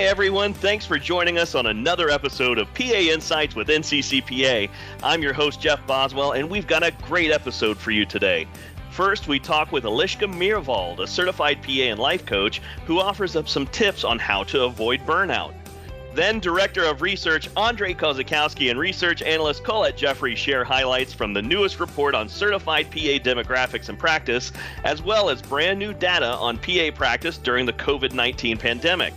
Hi, everyone. Thanks for joining us on another episode of PA Insights with NCCPA. I'm your host, Jeff Boswell, and we've got a great episode for you today. First, we talk with Eliska Meerwald, a certified PA and life coach, who offers up some tips on how to avoid burnout. Then, Director of Research Andre Kozakowski and Research Analyst Colette Jeffrey share highlights from the newest report on certified PA demographics and practice, as well as brand new data on PA practice during the COVID 19 pandemic.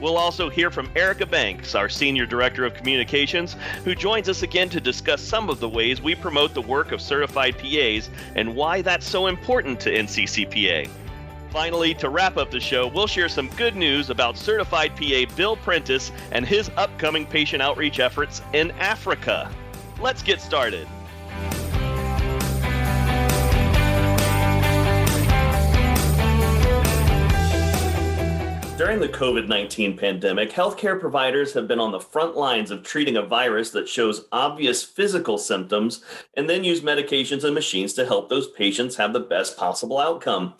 We'll also hear from Erica Banks, our Senior Director of Communications, who joins us again to discuss some of the ways we promote the work of certified PAs and why that's so important to NCCPA. Finally, to wrap up the show, we'll share some good news about certified PA Bill Prentice and his upcoming patient outreach efforts in Africa. Let's get started. During the COVID 19 pandemic, healthcare providers have been on the front lines of treating a virus that shows obvious physical symptoms and then use medications and machines to help those patients have the best possible outcome.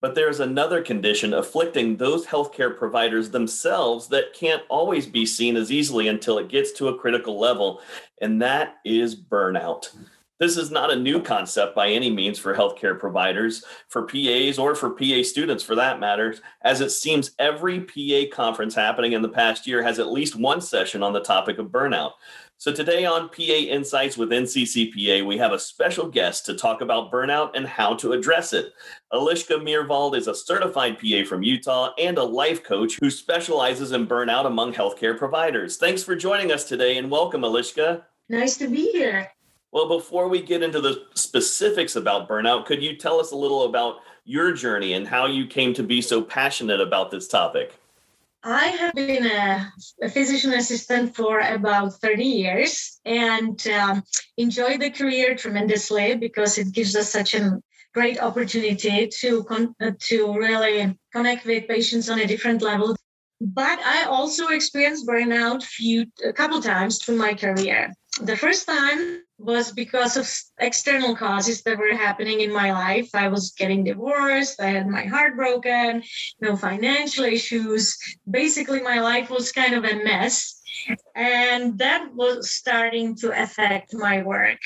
But there is another condition afflicting those healthcare providers themselves that can't always be seen as easily until it gets to a critical level, and that is burnout. This is not a new concept by any means for healthcare providers, for PAs, or for PA students for that matter, as it seems every PA conference happening in the past year has at least one session on the topic of burnout. So, today on PA Insights with NCCPA, we have a special guest to talk about burnout and how to address it. Eliska Meerwald is a certified PA from Utah and a life coach who specializes in burnout among healthcare providers. Thanks for joining us today and welcome, Eliska. Nice to be here. Well, before we get into the specifics about burnout, could you tell us a little about your journey and how you came to be so passionate about this topic? I have been a, a physician assistant for about 30 years and um, enjoy the career tremendously because it gives us such a great opportunity to con- uh, to really connect with patients on a different level. But I also experienced burnout few a couple times through my career. The first time was because of external causes that were happening in my life. I was getting divorced, I had my heart broken, no financial issues. Basically, my life was kind of a mess. And that was starting to affect my work.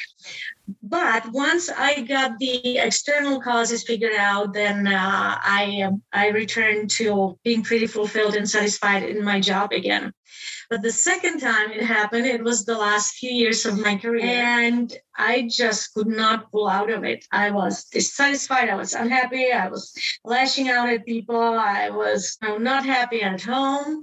But once I got the external causes figured out, then uh, I um, I returned to being pretty fulfilled and satisfied in my job again. But the second time it happened, it was the last few years of my career. And I just could not pull out of it. I was dissatisfied. I was unhappy. I was lashing out at people. I was not happy at home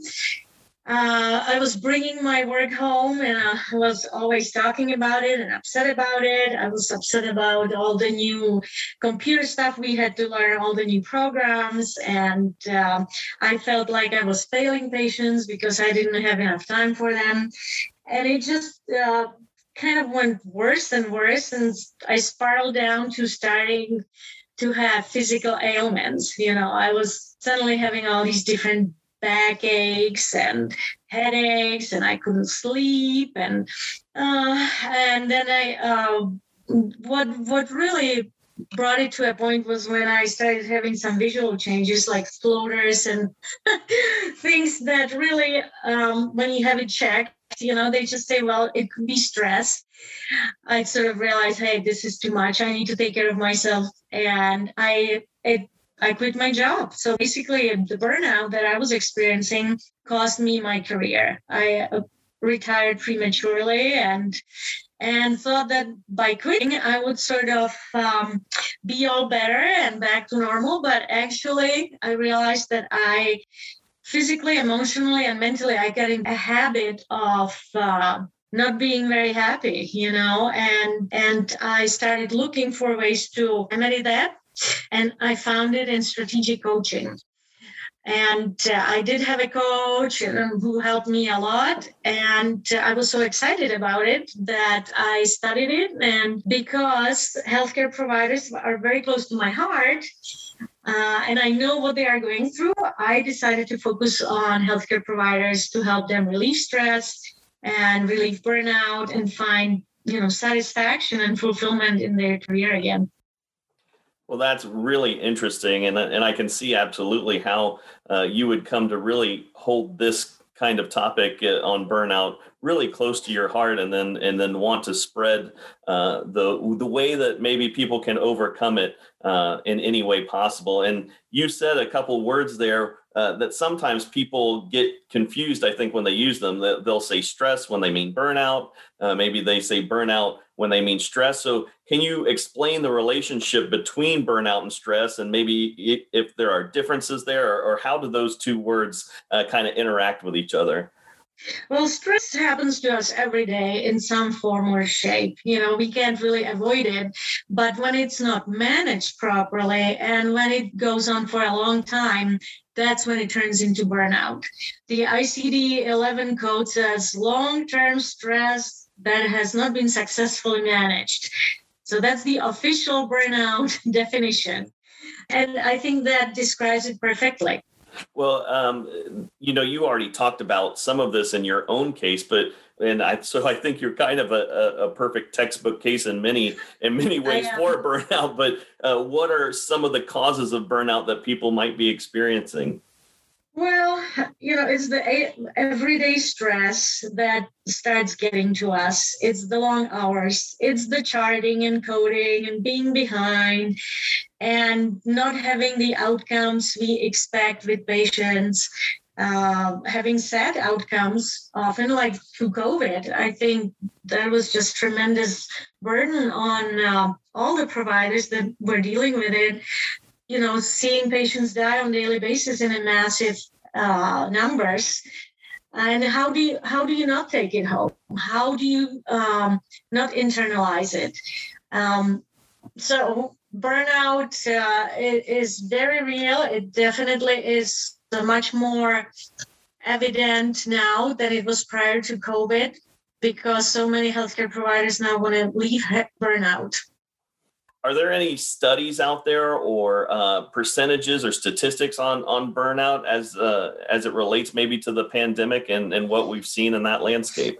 uh, I was bringing my work home and I was always talking about it and upset about it. I was upset about all the new computer stuff we had to learn, all the new programs. And uh, I felt like I was failing patients because I didn't have enough time for them. And it just uh, kind of went worse and worse. And I spiraled down to starting to have physical ailments. You know, I was suddenly having all these different backaches and headaches, and I couldn't sleep. And uh, and then I uh, what what really brought it to a point was when I started having some visual changes like floaters and things that really, um, when you have it checked, you know, they just say, well, it could be stress. I sort of realized, hey, this is too much. I need to take care of myself. And I, it I quit my job. So basically, the burnout that I was experiencing cost me my career. I uh, retired prematurely and and thought that by quitting I would sort of um, be all better and back to normal. But actually, I realized that I physically, emotionally, and mentally I got in a habit of uh, not being very happy, you know, and and I started looking for ways to remedy that and I found it in strategic coaching. And uh, I did have a coach who helped me a lot. And uh, I was so excited about it that I studied it. And because healthcare providers are very close to my heart, uh, and I know what they are going through, I decided to focus on healthcare providers to help them relieve stress and relieve burnout and find you know satisfaction and fulfillment in their career again Well, that's really interesting, and and I can see absolutely how uh, you would come to really hold this kind of topic uh, on burnout really close to your heart and then and then want to spread uh, the the way that maybe people can overcome it uh, in any way possible. And you said a couple words there uh, that sometimes people get confused i think when they use them they'll say stress when they mean burnout uh, maybe they say burnout when they mean stress so can you explain the relationship between burnout and stress and maybe if there are differences there or, or how do those two words uh, kind of interact with each other well, stress happens to us every day in some form or shape. You know, we can't really avoid it. But when it's not managed properly and when it goes on for a long time, that's when it turns into burnout. The ICD 11 code says long term stress that has not been successfully managed. So that's the official burnout definition. And I think that describes it perfectly. Well, um, you know, you already talked about some of this in your own case, but and I so I think you're kind of a, a perfect textbook case in many in many ways for burnout. But uh, what are some of the causes of burnout that people might be experiencing? Well, you know, it's the everyday stress that starts getting to us. It's the long hours, it's the charting and coding and being behind and not having the outcomes we expect with patients. Uh, having sad outcomes, often like through COVID, I think there was just tremendous burden on uh, all the providers that were dealing with it you know, seeing patients die on daily basis in a massive uh, numbers. And how do you how do you not take it home? How do you um, not internalize it? Um, so burnout uh, is very real. It definitely is much more evident now than it was prior to COVID because so many healthcare providers now want to leave burnout are there any studies out there or uh, percentages or statistics on on burnout as uh, as it relates maybe to the pandemic and, and what we've seen in that landscape?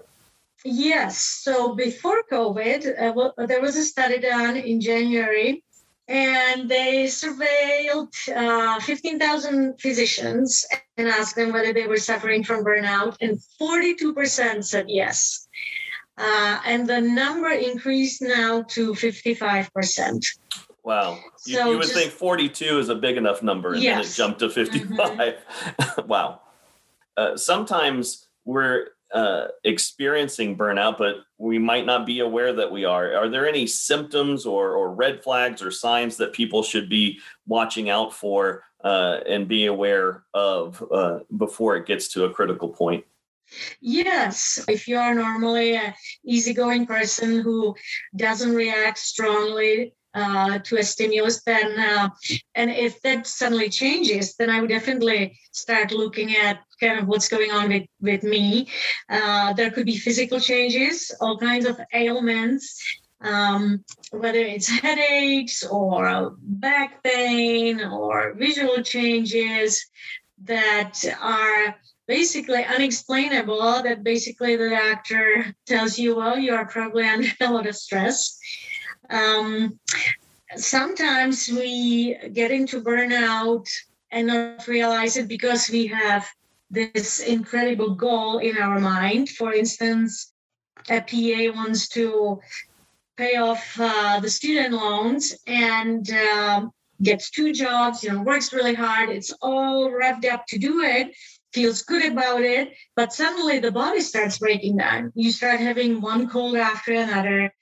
Yes. So before COVID, uh, well, there was a study done in January, and they surveilled uh, 15,000 physicians and asked them whether they were suffering from burnout, and 42% said yes. Uh, and the number increased now to 55%. Wow. You, so you would just, think 42 is a big enough number, and yes. then it jumped to 55. Mm-hmm. wow. Uh, sometimes we're uh, experiencing burnout, but we might not be aware that we are. Are there any symptoms or, or red flags or signs that people should be watching out for uh, and be aware of uh, before it gets to a critical point? Yes, if you are normally an easygoing person who doesn't react strongly uh, to a stimulus, then uh, and if that suddenly changes, then I would definitely start looking at kind of what's going on with with me. Uh, there could be physical changes, all kinds of ailments. Um, whether it's headaches or back pain or visual changes that are basically unexplainable that basically the doctor tells you, well, you are probably under a lot of stress. Um, sometimes we get into burnout and not realize it because we have this incredible goal in our mind. For instance, a PA wants to pay off uh, the student loans and uh, gets two jobs, you know, works really hard. It's all revved up to do it feels good about it, but suddenly the body starts breaking down. You start having one cold after another.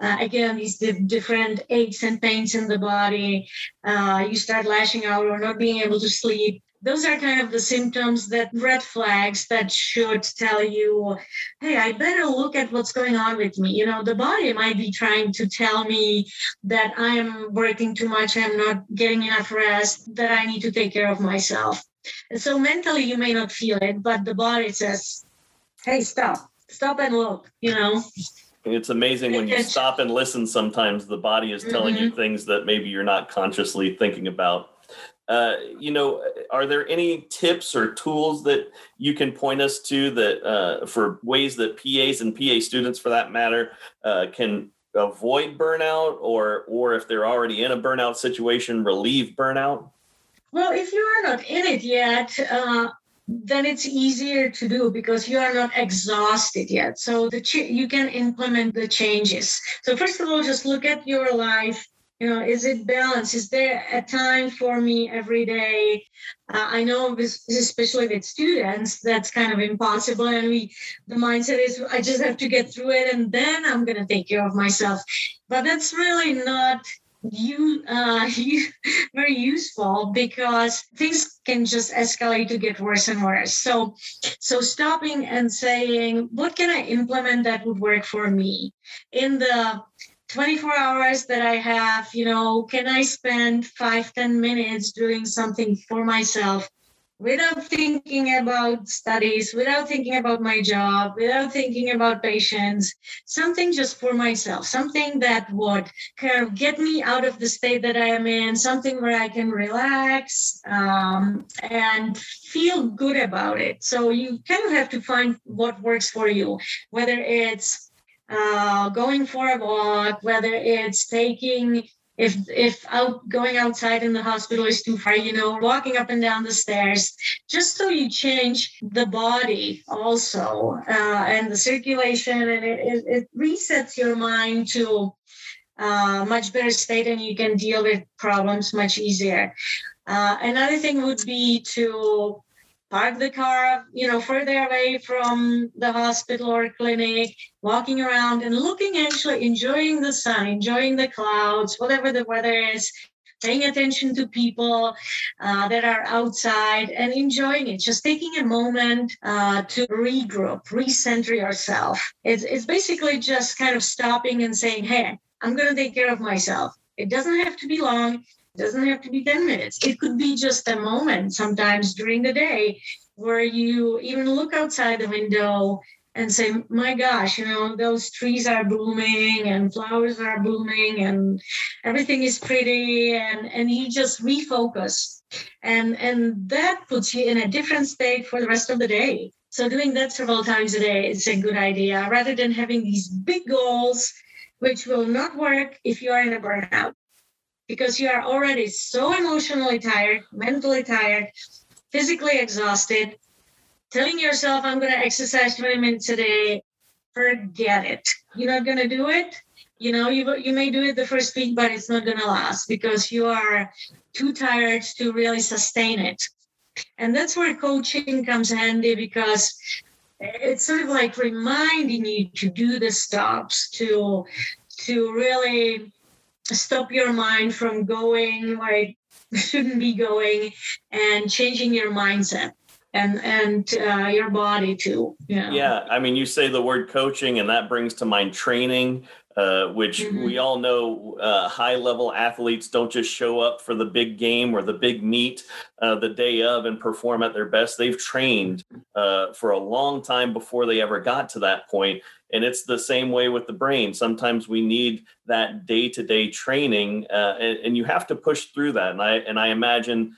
Uh, again, these different aches and pains in the body. Uh, you start lashing out or not being able to sleep. Those are kind of the symptoms that red flags that should tell you, hey, I better look at what's going on with me. You know, the body might be trying to tell me that I'm working too much, I'm not getting enough rest, that I need to take care of myself. And so mentally you may not feel it, but the body says, hey, stop, stop and look, you know. It's amazing when you stop and listen sometimes the body is telling mm-hmm. you things that maybe you're not consciously thinking about. Uh, you know, are there any tips or tools that you can point us to that uh, for ways that PAs and PA students, for that matter, uh, can avoid burnout or or if they're already in a burnout situation relieve burnout well if you are not in it yet uh, then it's easier to do because you are not exhausted yet. So the ch- you can implement the changes. So first of all just look at your life. You know is it balanced? Is there a time for me every day? Uh, i know especially with students that's kind of impossible. And we the mindset is i just have to get through it and then i'm going to take care of myself. But that's really not you uh, very useful because things can just escalate to get worse and worse. So so stopping and saying what can i implement that would work for me? In the 24 hours that I have, you know, can I spend five, 10 minutes doing something for myself without thinking about studies, without thinking about my job, without thinking about patients, something just for myself, something that would kind of get me out of the state that I am in, something where I can relax um, and feel good about it. So you kind of have to find what works for you, whether it's uh, going for a walk, whether it's taking if if out going outside in the hospital is too far, you know, walking up and down the stairs, just so you change the body also uh, and the circulation, and it, it, it resets your mind to uh, much better state, and you can deal with problems much easier. Uh, another thing would be to park the car, you know, further away from the hospital or clinic, walking around and looking, actually enjoying the sun, enjoying the clouds, whatever the weather is, paying attention to people uh, that are outside and enjoying it. Just taking a moment uh, to regroup, recenter yourself. It's, it's basically just kind of stopping and saying, hey, I'm going to take care of myself. It doesn't have to be long doesn't have to be 10 minutes. It could be just a moment sometimes during the day where you even look outside the window and say, my gosh, you know, those trees are blooming and flowers are blooming and everything is pretty and, and you just refocus. And and that puts you in a different state for the rest of the day. So doing that several times a day is a good idea rather than having these big goals, which will not work if you are in a burnout because you are already so emotionally tired, mentally tired, physically exhausted. Telling yourself, I'm going to exercise 20 minutes a day, forget it. You're not going to do it. You know, you, you may do it the first week, but it's not going to last because you are too tired to really sustain it. And that's where coaching comes handy because it's sort of like reminding you to do the stops, to to really stop your mind from going where it shouldn't be going and changing your mindset and and uh, your body too yeah yeah i mean you say the word coaching and that brings to mind training uh, which mm-hmm. we all know uh, high level athletes don't just show up for the big game or the big meet uh, the day of and perform at their best. They've trained uh, for a long time before they ever got to that point. And it's the same way with the brain. Sometimes we need that day to day training, uh, and, and, you have to push through that. And I, and I imagine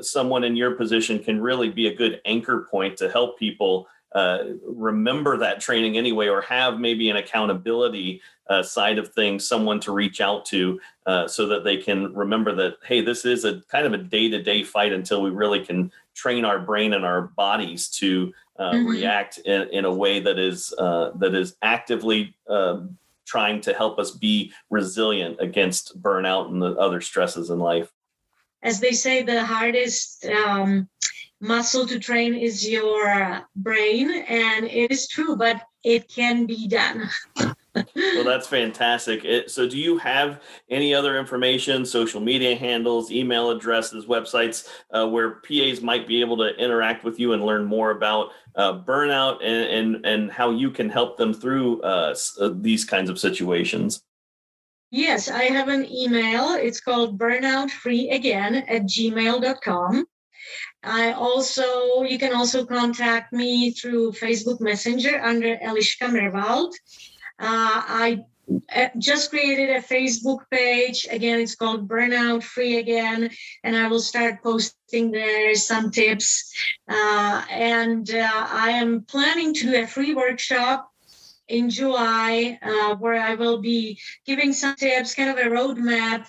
someone in your position can really be a good anchor point to help people uh, remember that training anyway, or have maybe an accountability uh, side of things, someone to reach out to uh, so that they can remember that, hey, this is a kind of a day to day fight until we really can train our brain and our bodies to uh, mm-hmm. react in, in, a way that is uh, that is actively um, trying to help us be resilient against burnout and the other stresses in life. As they say, the hardest um, muscle to train is your brain, and it is true, but it can be done. well, that's fantastic. It, so, do you have any other information, social media handles, email addresses, websites uh, where PAs might be able to interact with you and learn more about uh, burnout and, and, and how you can help them through uh, uh these kinds of situations? Yes, I have an email. It's called burnoutfreeagain at gmail.com. I also, you can also contact me through Facebook Messenger under Eliška Mirvald. Uh, I uh, just created a Facebook page. Again, it's called Burnout Free Again, and I will start posting there some tips. Uh, and uh, I am planning to do a free workshop in July, uh, where I will be giving some tips, kind of a roadmap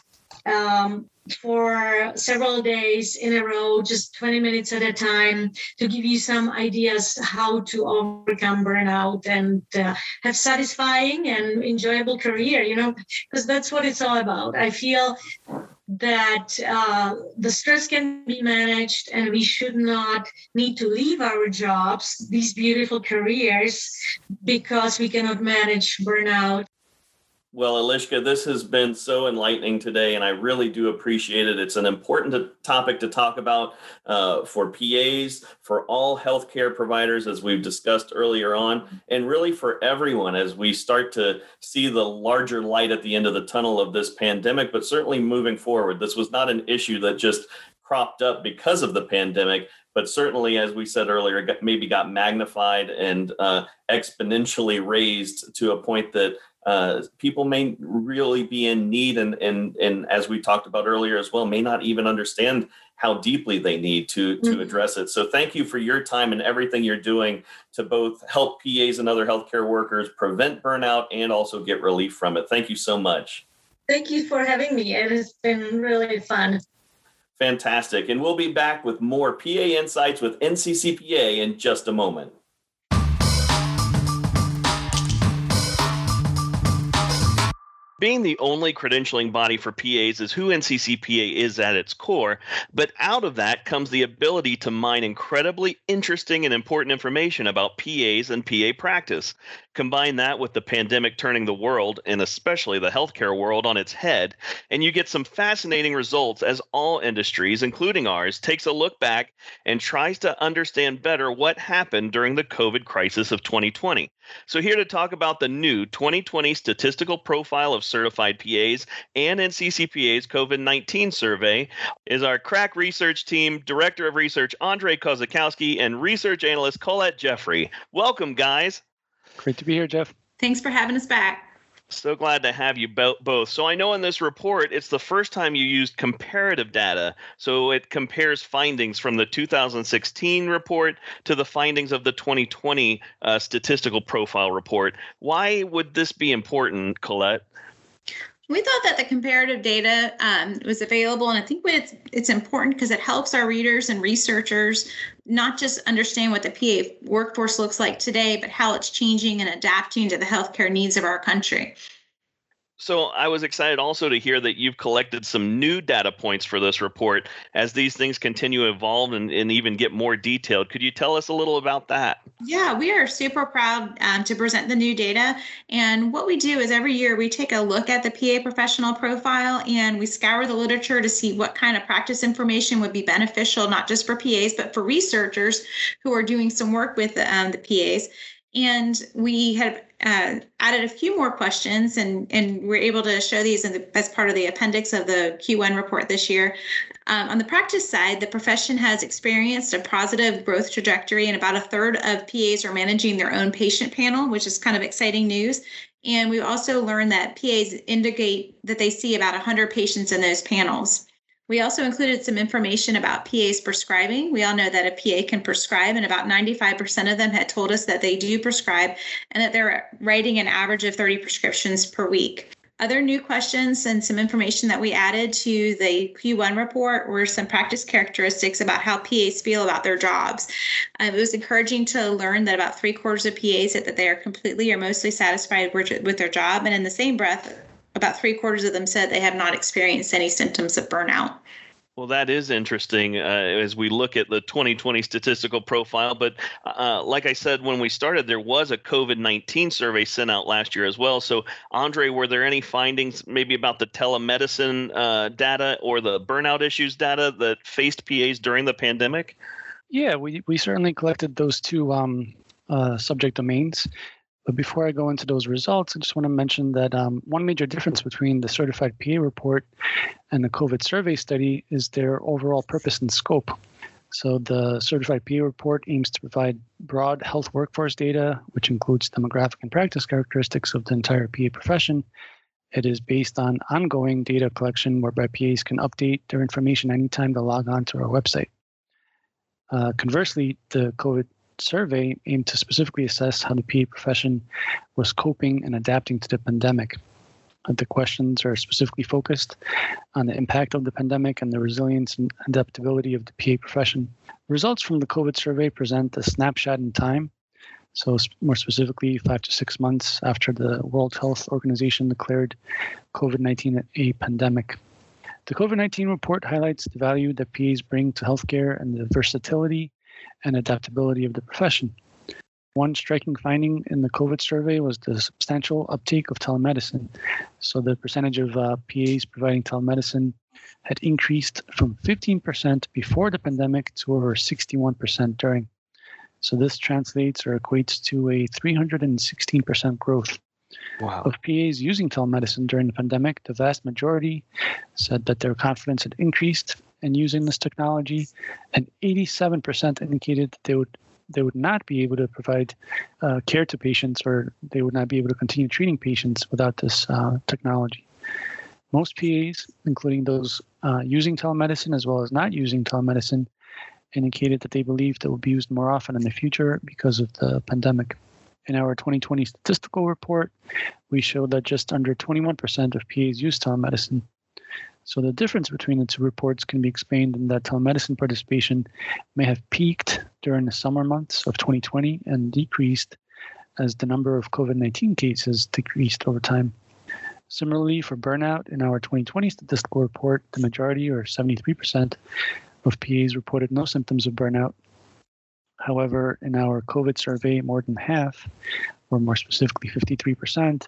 um, for several days in a row, just 20 minutes at a time, to give you some ideas how to overcome burnout and uh, have satisfying and enjoyable career. You know, because that's what it's all about. I feel that uh, the stress can be managed and we should not need to leave our jobs, these beautiful careers, because we cannot manage burnout well, Eliska, this has been so enlightening today, and I really do appreciate it. It's an important topic to talk about uh, for PAs, for all healthcare providers, as we've discussed earlier on, and really for everyone as we start to see the larger light at the end of the tunnel of this pandemic, but certainly moving forward. This was not an issue that just cropped up because of the pandemic, but certainly, as we said earlier, maybe got magnified and uh, exponentially raised to a point that uh, people may really be in need and, and and as we talked about earlier as well may not even understand how deeply they need to to mm-hmm. address it. So thank you for your time and everything you're doing to both help pas and other healthcare workers prevent burnout and also get relief from it. Thank you so much. Thank you for having me. It has been really fun. Fantastic. And we'll be back with more pa insights with nccpa in just a moment being the only credentialing body for PAs is who NCCPA is at its core, but out of that comes the ability to mine incredibly interesting and important information about PAs and PA practice. Combine that with the pandemic turning the world, and especially the healthcare world, on its head, and you get some fascinating results as all industries, including ours, takes a look back and tries to understand better what happened during the COVID crisis of 2020. So, here to talk about the new 2020 statistical profile of certified PAs and NCCPA's COVID 19 survey is our crack research team, Director of Research Andre Kozakowski, and Research Analyst Colette Jeffrey. Welcome, guys. Great to be here, Jeff. Thanks for having us back. So glad to have you both. So I know in this report, it's the first time you used comparative data. So it compares findings from the 2016 report to the findings of the 2020 uh, statistical profile report. Why would this be important, Colette? We thought that the comparative data um, was available, and I think it's it's important because it helps our readers and researchers not just understand what the PA workforce looks like today, but how it's changing and adapting to the healthcare needs of our country. So I was excited also to hear that you've collected some new data points for this report as these things continue to evolve and, and even get more detailed. Could you tell us a little about that? Yeah, we are super proud um, to present the new data. And what we do is every year we take a look at the PA professional profile and we scour the literature to see what kind of practice information would be beneficial, not just for PAs, but for researchers who are doing some work with um, the PAs. And we have uh, added a few more questions, and, and we're able to show these the, as part of the appendix of the Q1 report this year. Um, on the practice side, the profession has experienced a positive growth trajectory, and about a third of PAs are managing their own patient panel, which is kind of exciting news. And we also learned that PAs indicate that they see about 100 patients in those panels. We also included some information about PAs prescribing. We all know that a PA can prescribe, and about 95% of them had told us that they do prescribe and that they're writing an average of 30 prescriptions per week. Other new questions and some information that we added to the Q1 report were some practice characteristics about how PAs feel about their jobs. Uh, it was encouraging to learn that about three quarters of PAs said that they are completely or mostly satisfied with their job. And in the same breath, about three quarters of them said they have not experienced any symptoms of burnout. Well, that is interesting uh, as we look at the 2020 statistical profile. But uh, like I said when we started, there was a COVID 19 survey sent out last year as well. So, Andre, were there any findings maybe about the telemedicine uh, data or the burnout issues data that faced PAs during the pandemic? Yeah, we, we certainly collected those two um, uh, subject domains. But before I go into those results, I just want to mention that um, one major difference between the certified PA report and the COVID survey study is their overall purpose and scope. So the certified PA report aims to provide broad health workforce data, which includes demographic and practice characteristics of the entire PA profession. It is based on ongoing data collection whereby PAs can update their information anytime they log on to our website. Uh, conversely, the COVID survey aimed to specifically assess how the PA profession was coping and adapting to the pandemic. The questions are specifically focused on the impact of the pandemic and the resilience and adaptability of the PA profession. Results from the COVID survey present a snapshot in time. So, more specifically, five to six months after the World Health Organization declared COVID 19 a pandemic. The COVID 19 report highlights the value that PAs bring to healthcare and the versatility and adaptability of the profession. One striking finding in the COVID survey was the substantial uptake of telemedicine. So the percentage of uh, PAs providing telemedicine had increased from 15% before the pandemic to over 61% during. So this translates or equates to a 316% growth. Wow. Of PAs using telemedicine during the pandemic, the vast majority said that their confidence had increased in using this technology, and 87% indicated that they would they would not be able to provide uh, care to patients or they would not be able to continue treating patients without this uh, technology. Most PAs, including those uh, using telemedicine as well as not using telemedicine, indicated that they believed it will be used more often in the future because of the pandemic. In our 2020 statistical report, we showed that just under 21% of PAs use telemedicine, so the difference between the two reports can be explained in that telemedicine participation may have peaked during the summer months of 2020 and decreased as the number of COVID 19 cases decreased over time. Similarly, for burnout, in our 2020 statistical report, the majority, or 73%, of PAs reported no symptoms of burnout. However, in our COVID survey, more than half, or more specifically 53%,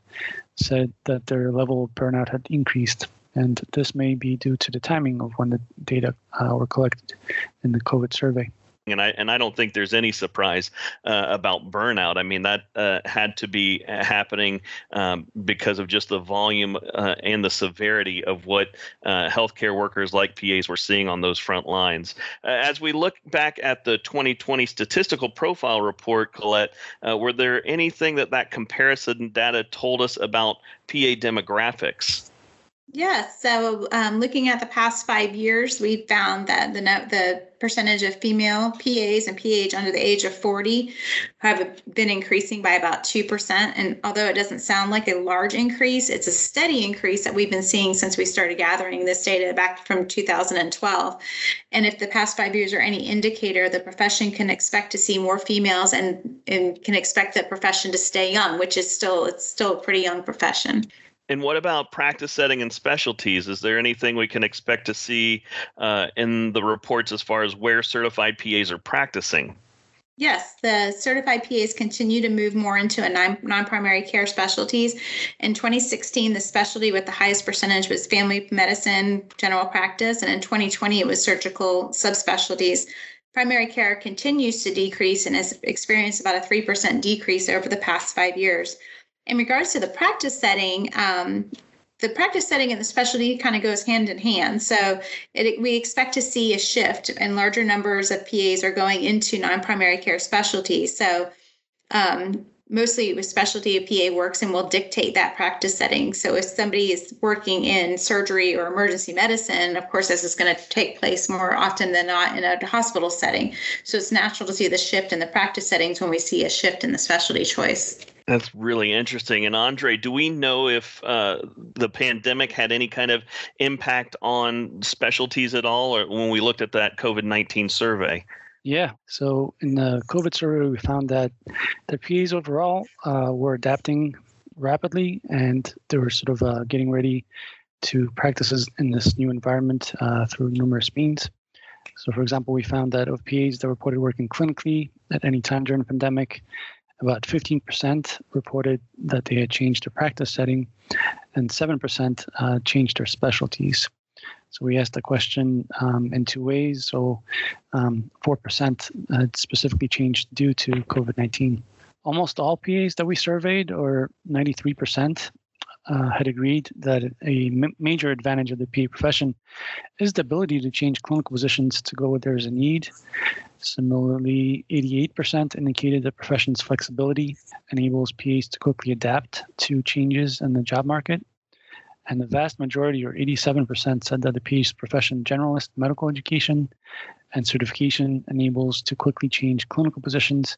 said that their level of burnout had increased and this may be due to the timing of when the data uh, were collected in the COVID survey. And I and I don't think there's any surprise uh, about burnout. I mean that uh, had to be uh, happening um, because of just the volume uh, and the severity of what uh, healthcare workers like PAs were seeing on those front lines. as we look back at the 2020 statistical profile report, Colette, were there anything that that comparison data told us about PA demographics? Yes. So, um, looking at the past five years, we found that the the percentage of female PAs and PH under the age of 40 have been increasing by about 2%. And although it doesn't sound like a large increase, it's a steady increase that we've been seeing since we started gathering this data back from 2012. And if the past five years are any indicator, the profession can expect to see more females and, and can expect the profession to stay young, which is still it's still a pretty young profession. And what about practice setting and specialties? Is there anything we can expect to see uh, in the reports as far as where certified PAs are practicing? Yes, the certified PAs continue to move more into a non primary care specialties. In 2016, the specialty with the highest percentage was family medicine, general practice, and in 2020, it was surgical subspecialties. Primary care continues to decrease and has experienced about a 3% decrease over the past five years in regards to the practice setting, um, the practice setting and the specialty kind of goes hand in hand. So it, we expect to see a shift and larger numbers of PAs are going into non-primary care specialties. So um, mostly with specialty of PA works and will dictate that practice setting. So if somebody is working in surgery or emergency medicine, of course, this is going to take place more often than not in a hospital setting. So it's natural to see the shift in the practice settings when we see a shift in the specialty choice. That's really interesting. And Andre, do we know if uh, the pandemic had any kind of impact on specialties at all, or when we looked at that COVID nineteen survey? Yeah. So in the COVID survey, we found that the PAs overall uh, were adapting rapidly, and they were sort of uh, getting ready to practices in this new environment uh, through numerous means. So, for example, we found that of PAs that reported working clinically at any time during the pandemic, about 15% reported that they had changed their practice setting, and 7% uh, changed their specialties. So we asked the question um, in two ways. So um, 4% had specifically changed due to COVID 19. Almost all PAs that we surveyed, or 93%, uh, had agreed that a m- major advantage of the PA profession is the ability to change clinical positions to go where there's a need. Similarly, 88% indicated that profession's flexibility enables PAs to quickly adapt to changes in the job market. And the vast majority, or 87%, said that the PA's profession generalist medical education and certification enables to quickly change clinical positions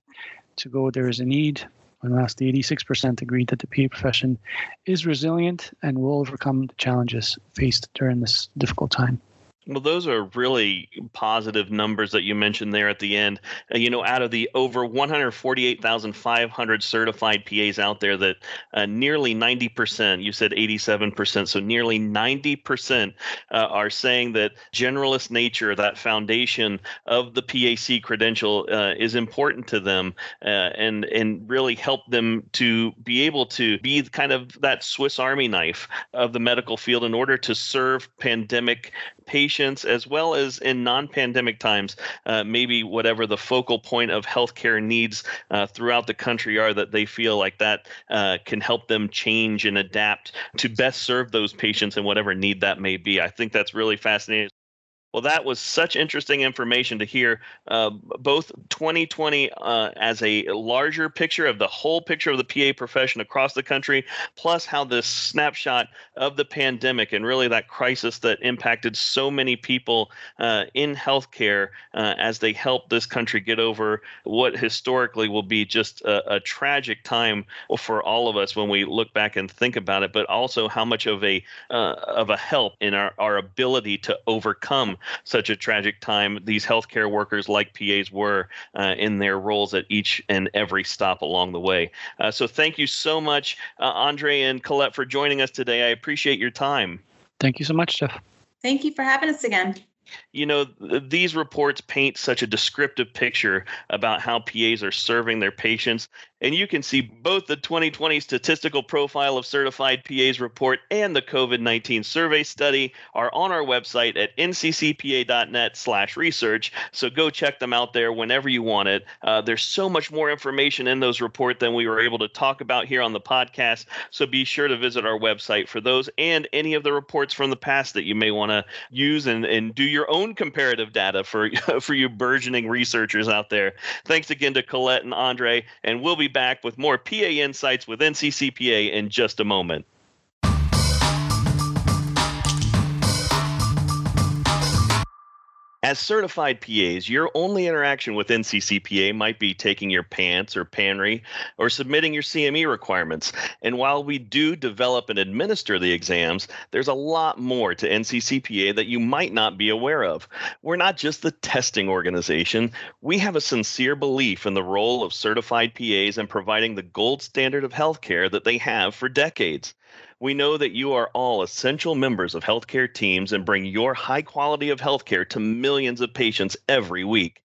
to go where there is a need. And lastly, 86% agreed that the PA profession is resilient and will overcome the challenges faced during this difficult time. Well, those are really positive numbers that you mentioned there at the end. Uh, you know, out of the over 148,500 certified PAs out there, that uh, nearly 90%, you said 87%, so nearly 90% uh, are saying that generalist nature, that foundation of the PA-C credential, uh, is important to them uh, and and really help them to be able to be kind of that Swiss Army knife of the medical field in order to serve pandemic patients as well as in non-pandemic times uh, maybe whatever the focal point of healthcare needs uh, throughout the country are that they feel like that uh, can help them change and adapt to best serve those patients and whatever need that may be. I think that's really fascinating well, that was such interesting information to hear. Uh, both 2020 uh, as a larger picture of the whole picture of the PA profession across the country, plus how this snapshot of the pandemic and really that crisis that impacted so many people uh, in healthcare uh, as they helped this country get over what historically will be just a, a, tragic time for all of us when we look back and think about it, but also how much of a uh, of a help in our, our ability to overcome such a tragic time these healthcare workers, like PAs, were uh, in their roles at each and every stop along the way. Uh, so thank you so much, uh, Andre and Colette, for joining us today. I appreciate your time. Thank you so much, Jeff. Thank you for having us again you know th- these reports paint such a descriptive picture about how PAs are serving their patients and you can see both the 2020 statistical profile of certified PAs report and the COVID-19 survey study are on our website at nccpa.net/research. So go check them out there whenever you want it. Uh, there's so much more information in those reports than we were able to talk about here on the podcast. So be sure to visit our website for those and any of the reports from the past that you may want to use and, and do your own comparative data for for you burgeoning researchers out there. Thanks again to Colette and Andre, and we'll be back with more PA insights with NCCPA in just a moment. As certified PAs, your only interaction with NCCPA might be taking your PANCE or PANRE or submitting your CME requirements. And while we do develop and administer the exams, there's a lot more to NCCPA that you might not be aware of. We're not just the testing organization, we have a sincere belief in the role of certified PAs in providing the gold standard of healthcare that they have for decades. We know that you are all essential members of healthcare teams and bring your high quality of healthcare to millions of patients every week.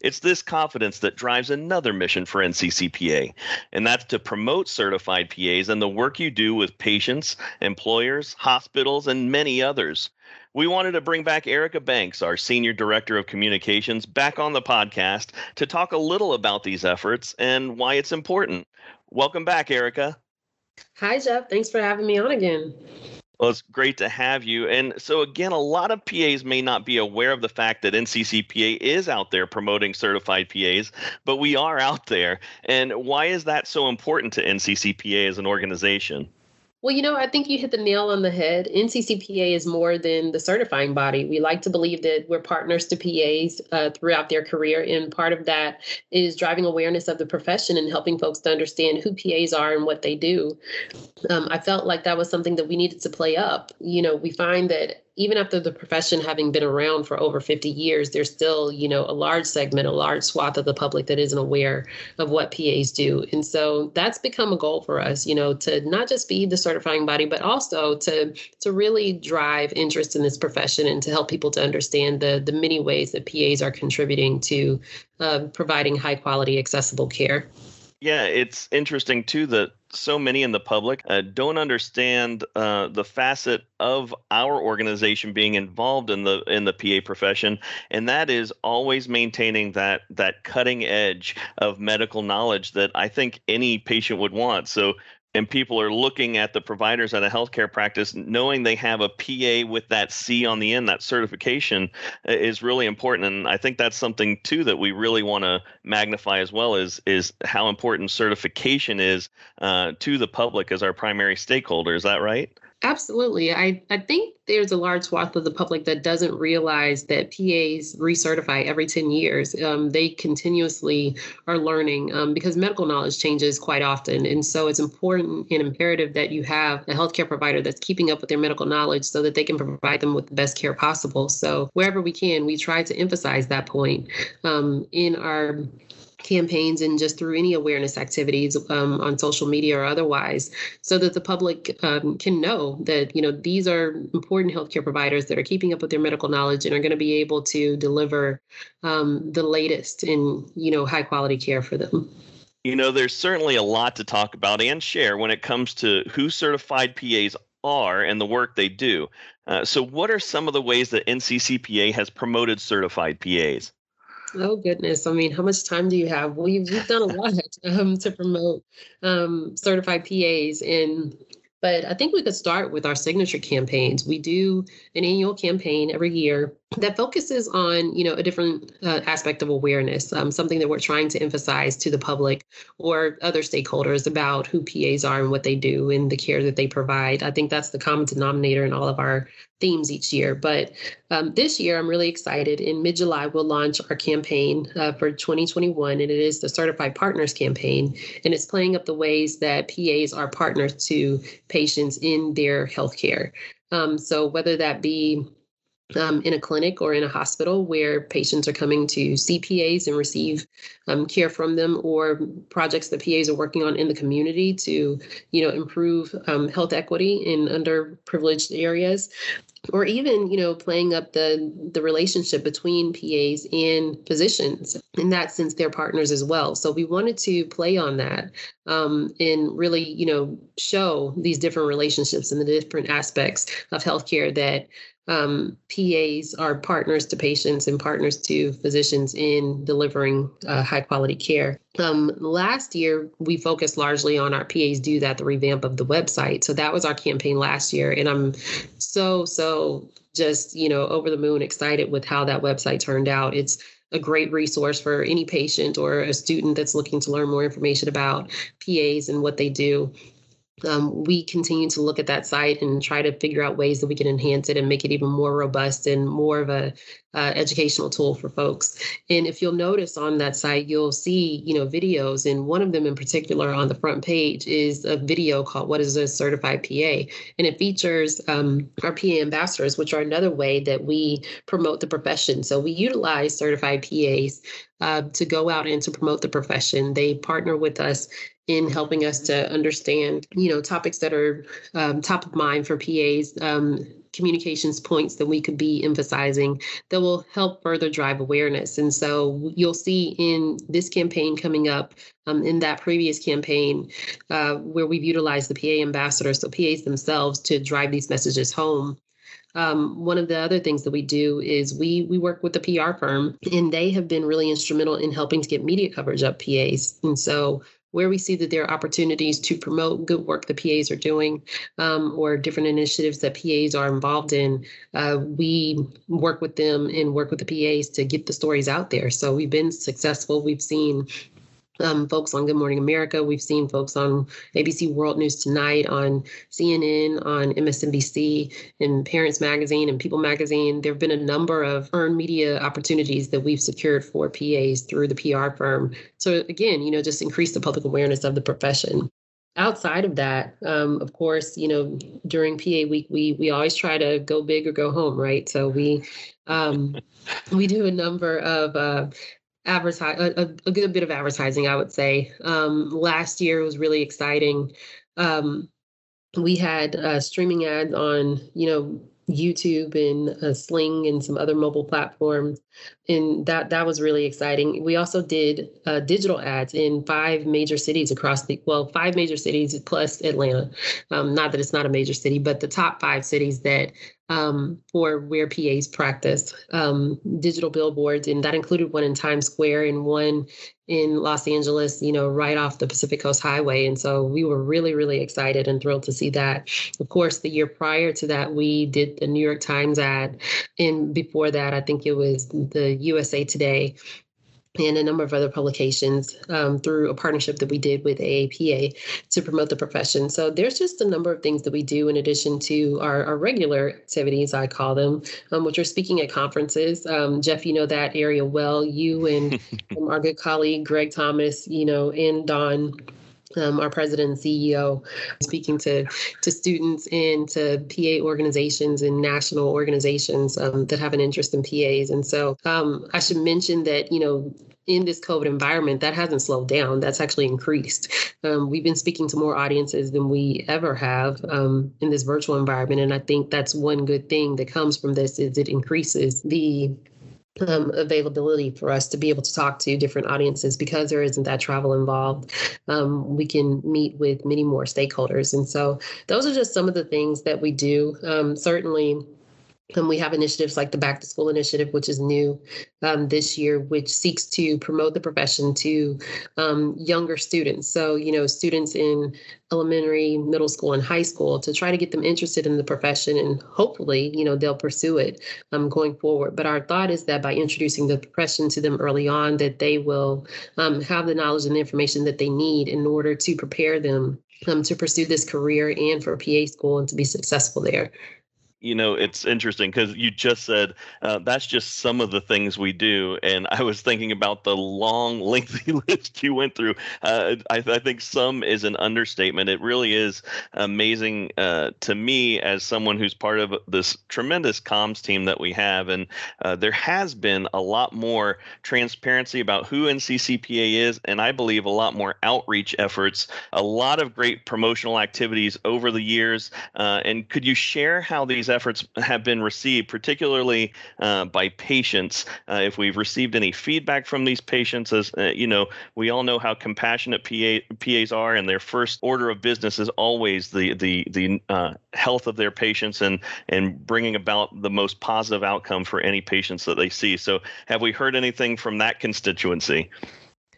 It's this confidence that drives another mission for NCCPA, and that's to promote certified PAs and the work you do with patients, employers, hospitals, and many others. We wanted to bring back Erica Banks, our Senior Director of Communications, back on the podcast to talk a little about these efforts and why it's important. Welcome back, Erica. Hi, Jeff. Thanks for having me on again. Well, it's great to have you. And so, again, a lot of PAs may not be aware of the fact that NCCPA is out there promoting certified PAs, but we are out there. And why is that so important to NCCPA as an organization? Well, you know, I think you hit the nail on the head. NCCPA is more than the certifying body. We like to believe that we're partners to PAs uh, throughout their career, and part of that is driving awareness of the profession and helping folks to understand who PAs are and what they do. Um, I felt like that was something that we needed to play up. You know, we find that even after the profession having been around for over 50 years, there's still, you know, a large segment, a large swath of the public that isn't aware of what PAs do. And so that's become a goal for us, you know, to not just be the certifying body, but also to to really drive interest in this profession and to help people to understand the the many ways that PAs are contributing to uh, providing high quality, accessible care. Yeah, it's interesting too that so many in the public uh, don't understand uh, the facet of our organization being involved in the in the PA profession, and that is always maintaining that that cutting edge of medical knowledge that I think any patient would want. So and people are looking at the providers at a healthcare practice knowing they have a PA with that C on the end, that certification uh, is really important. And I think that's something too that we really want to magnify as well is is how important certification is uh, to the public as our primary stakeholder. Is that right? Absolutely. I, I think there's a large swath of the public that doesn't realize that PAs recertify every 10 years. Um, they continuously are learning um, because medical knowledge changes quite often. And so it's important and imperative that you have a healthcare provider that's keeping up with their medical knowledge so that they can provide them with the best care possible. So wherever we can, we try to emphasize that point um, in our campaigns and just through any awareness activities um, on social media or otherwise so that the public um, can know that you know these are important healthcare providers that are keeping up with their medical knowledge and are going to be able to deliver um, the latest in you know high quality care for them. You know there's certainly a lot to talk about and share when it comes to who certified pas are and the work they do. Uh, so what are some of the ways that nccpa has promoted certified pas Oh goodness! I mean, how much time do you have? We've we've done a lot um, to promote um, certified PAs, and but I think we could start with our signature campaigns. We do an annual campaign every year that focuses on you know a different uh, aspect of awareness um, something that we're trying to emphasize to the public or other stakeholders about who pas are and what they do and the care that they provide. I think that's the common denominator in all of our themes each year. But um, this year i'm really excited. In mid-july we'll launch our campaign uh, for 2021 and it is the certified partners campaign and it's playing up the ways that pas are partners to patients in their healthcare. Um, so whether that be um, in a clinic or in a hospital where patients are coming to CPAs and receive um, care from them, or projects that PAs are working on in the community to, you know, improve um, health equity in underprivileged areas, or even, you know, playing up the the relationship between PAs and physicians. In that sense, they're partners as well. So we wanted to play on that um, and really, you know, show these different relationships and the different aspects of healthcare that um, PAs are partners to patients and partners to physicians in delivering uh, high quality care. Um, last year, we focused largely on our PAs do that, the revamp of the website. So that was our campaign last year. And I'm so, so just, you know, over the moon excited with how that website turned out. It's a great resource for any patient or a student that's looking to learn more information about PAs and what they do um, we continue to look at that site and try to figure out ways that we can enhance it and make it even more robust and more of a uh, educational tool for folks. And if you'll notice on that site, you'll see you know videos, and one of them in particular on the front page is a video called "What is a Certified PA?" and it features um, our PA ambassadors, which are another way that we promote the profession. So we utilize certified PAs uh, to go out and to promote the profession. They partner with us in helping us to understand, you know, topics that are um, top of mind for PAs, um, communications points that we could be emphasizing that will help further drive awareness. And so you'll see in this campaign coming up, um, in that previous campaign, uh, where we've utilized the PA ambassadors, so PAs themselves, to drive these messages home. Um, one of the other things that we do is we we work with the PR firm, and they have been really instrumental in helping to get media coverage of PAs. And so where we see that there are opportunities to promote good work the PAs are doing um, or different initiatives that PAs are involved in, uh, we work with them and work with the PAs to get the stories out there. So we've been successful. We've seen um, folks on Good Morning America. We've seen folks on ABC World News Tonight, on CNN, on MSNBC, and Parents Magazine and People Magazine. There have been a number of earned media opportunities that we've secured for PAs through the PR firm. So again, you know, just increase the public awareness of the profession outside of that um, of course you know during pa week we we always try to go big or go home right so we um, we do a number of uh, advertise a, a, good bit of advertising i would say. Um, last year was really exciting. Um, we had uh, streaming ads on you know youtube and uh, sling and some other mobile platforms and that that was really exciting we also did uh, digital ads in five major cities across the well five major cities plus atlanta um, not that it's not a major city but the top five cities that um, for where PAs practice um, digital billboards, and that included one in Times Square and one in Los Angeles, you know, right off the Pacific Coast Highway. And so we were really, really excited and thrilled to see that. Of course, the year prior to that, we did the New York Times ad. And before that, I think it was the USA Today and a number of other publications um, through a partnership that we did with AAPA to promote the profession. So there's just a number of things that we do in addition to our, our regular activities, I call them, um, which are speaking at conferences. Um, Jeff, you know that area well. You and our good colleague Greg Thomas, you know, and Don um, our president and CEO, speaking to to students and to PA organizations and national organizations um, that have an interest in PAs. And so um, I should mention that you know in this COVID environment, that hasn't slowed down. That's actually increased. Um, we've been speaking to more audiences than we ever have um, in this virtual environment, and I think that's one good thing that comes from this is it increases the um, availability for us to be able to talk to different audiences because there isn't that travel involved. Um, we can meet with many more stakeholders. And so those are just some of the things that we do. Um, certainly, and we have initiatives like the Back to School Initiative, which is new um, this year, which seeks to promote the profession to um, younger students. So, you know, students in elementary, middle school, and high school to try to get them interested in the profession. And hopefully, you know, they'll pursue it um, going forward. But our thought is that by introducing the profession to them early on, that they will um, have the knowledge and the information that they need in order to prepare them um, to pursue this career and for PA school and to be successful there you know it's interesting because you just said uh, that's just some of the things we do and i was thinking about the long lengthy list you went through. Uh, I, I, think some is an understatement. It really is amazing uh, to me as someone who's part of this tremendous comms team that we have and uh, there has been a lot more transparency about who nccpa is and i believe a lot more outreach efforts a lot of great promotional activities over the years uh, and could you share how these efforts have been received, particularly uh, by patients. Uh, if we've received any feedback from these patients, as uh, you know, we all know how compassionate PA, PAs are, and their first order of business is always the the the uh, health of their patients and and bringing about the most positive outcome for any patients that they see. So, have we heard anything from that constituency?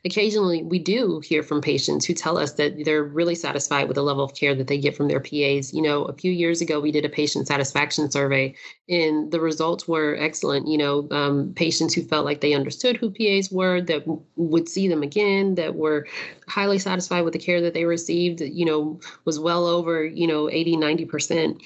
Occasionally we do hear from patients who tell us that they're really satisfied with the level of care that they get from their PAs. You know, a few years ago, we did a patient satisfaction survey, and the results were excellent. You know, um, patients who felt like they understood who PAs were, that would see them again, that were highly satisfied with the care that they received, you know, was well over, you know, 80, 90%.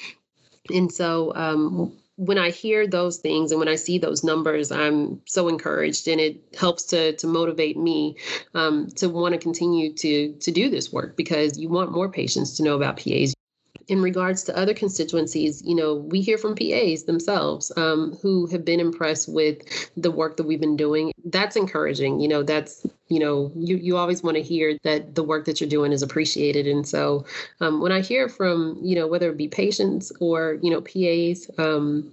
And so, um, when I hear those things and when I see those numbers, I'm so encouraged, and it helps to to motivate me um, to want to continue to to do this work because you want more patients to know about PAs in regards to other constituencies, you know, we hear from PAs themselves um, who have been impressed with the work that we've been doing. That's encouraging. You know, that's you know, you you always want to hear that the work that you're doing is appreciated. And so, um, when I hear from you know whether it be patients or you know PAs. Um,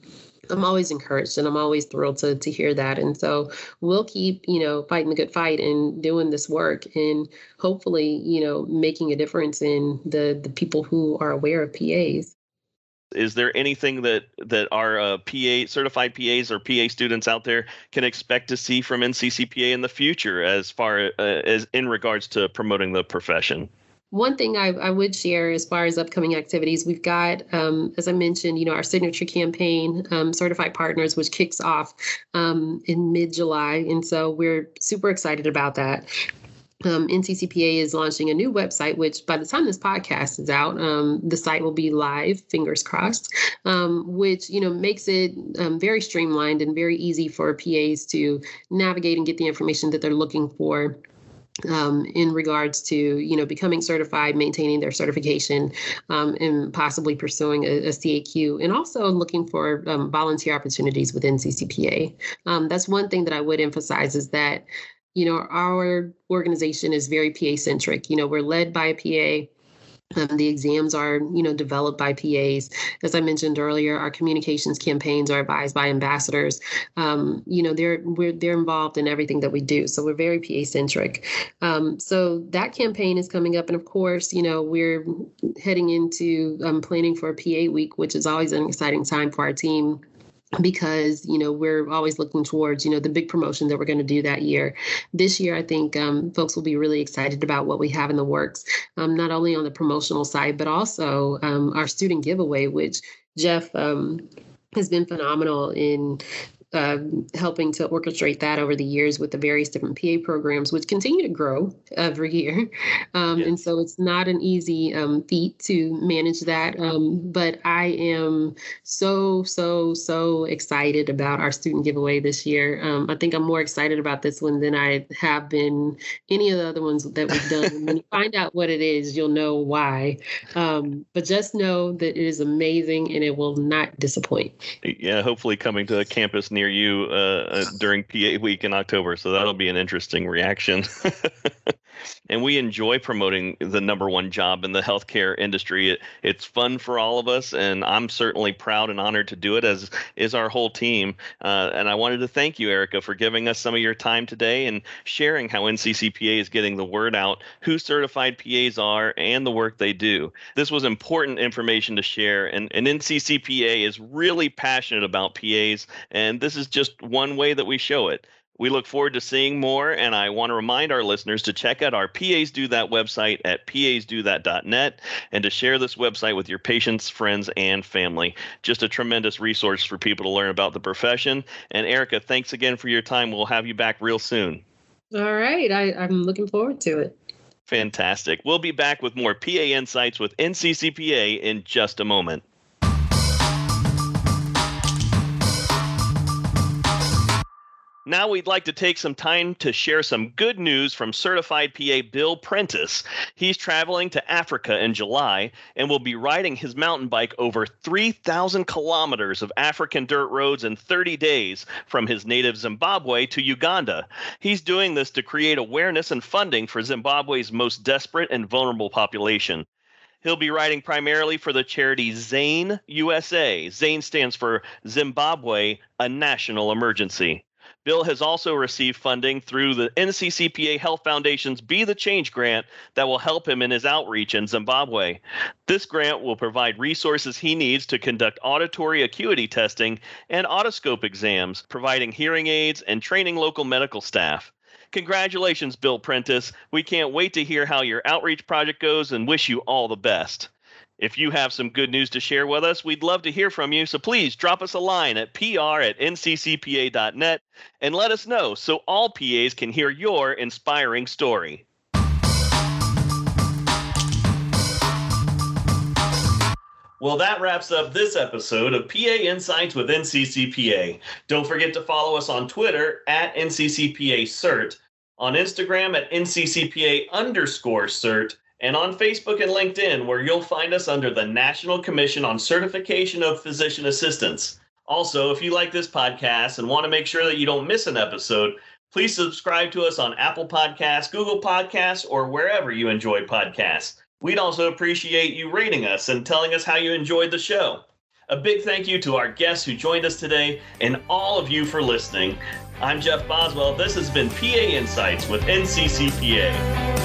I'm always encouraged and I'm always thrilled to to hear that. And so we'll keep, you know, fighting the good fight and doing this work and hopefully, you know, making a difference in the the people who are aware of PAs. Is there anything that that our uh, PA certified PAs or PA students out there can expect to see from NCCPA in the future, as far uh, as in regards to promoting the profession? One thing I, I, would share as far as upcoming activities, we've got, um, as I mentioned, you know, our signature campaign, um, Certified Partners, which kicks off um, in mid July. And so we're super excited about that. Um, NCCPA is launching a new website, which by the time this podcast is out, um, the site will be live, fingers crossed, um, which you know makes it um, very streamlined and very easy for PAs to navigate and get the information that they're looking for um, in regards to you know becoming certified, maintaining their certification, um, and possibly pursuing a, a, CAQ, and also looking for um, volunteer opportunities within NCCPA. Um, that's one thing that I would emphasize is that you know our organization is very PA centric. You know we're led by a PA. Um, the exams are, you know, developed by PAs. As I mentioned earlier, our communications campaigns are advised by ambassadors. Um, you know, they're we're they're involved in everything that we do, so we're very PA centric. Um, so that campaign is coming up, and of course, you know, we're heading into um, planning for PA week, which is always an exciting time for our team because you know we're always looking towards you know the big promotion that we're going to do that year. This year i think um, folks will be really excited about what we have in the works um, not only on the promotional side but also um, our student giveaway which jeff um, has been phenomenal in uh, helping to orchestrate that over the years with the various different PA programs, which continue to grow every year. Um, And so it's not an easy um, feat to manage that. Um, but I am so, so, so excited about our student giveaway this year. Um, I think I'm more excited about this one than I have been any of the other ones that we've done. when you find out what it is, you'll know why. Um, but just know that it is amazing and it will not disappoint. Yeah, hopefully coming to campus near you uh, uh during PA week in October. So that'll be an interesting reaction. and we enjoy promoting the number one job in the healthcare industry. It, it's fun for all of us, and I'm certainly proud and honored to do it, as is our whole team. Uh, and I wanted to thank you, Erica, for giving us some of your time today and sharing how NCCPA is getting the word out, who certified PAs are, and the work they do. This was important information to share, and, and NCCPA is really passionate about PAs, and this is just one way that we show it. We look forward to seeing more, and I want to remind our listeners to check out our PAs Do That website at pasdothat.net and to share this website with your patients, friends, and family. Just a tremendous resource for people to learn about the profession. And Erica, thanks again for your time. We'll have you back real soon. All right. I, I'm looking forward to it. Fantastic. We'll be back with more PA Insights with NCCPA in just a moment. Now we'd like to take some time to share some good news from certified PA Bill Prentice. He's traveling to Africa in July and will be riding his mountain bike over 3,000 kilometers of African dirt roads in 30 days from his native Zimbabwe to Uganda. He's doing this to create awareness and funding for Zimbabwe's most desperate and vulnerable population. He'll be riding primarily for the charity ZANE USA. ZANE stands for Zimbabwe, a National Emergency. Bill has also received funding through the NCCPA Health Foundation's Be the Change grant that will help him in his outreach in Zimbabwe. This grant will provide resources he needs to conduct auditory acuity testing and otoscope exams, providing hearing aids and training local medical staff. Congratulations, Bill Prentice. We can't wait to hear how your outreach project goes and wish you all the best. If you have some good news to share with us, we'd love to hear from you. So please drop us a line at pr at nccpa.net and let us know so all PAs can hear your inspiring story. Well, that wraps up this episode of PA Insights with NCCPA. Don't forget to follow us on Twitter at NCCPA CERT, on Instagram at NCCPA underscore CERT, and on Facebook and LinkedIn, where you'll find us under the National Commission on Certification of Physician Assistants. Also, if you like this podcast and want to make sure that you don't miss an episode, please subscribe to us on Apple Podcasts, Google Podcasts, or wherever you enjoy podcasts. We'd also appreciate you rating us and telling us how you enjoyed the show. A big thank you to our guests who joined us today and all of you for listening. I'm Jeff Boswell. This has been PA Insights with NCCPA.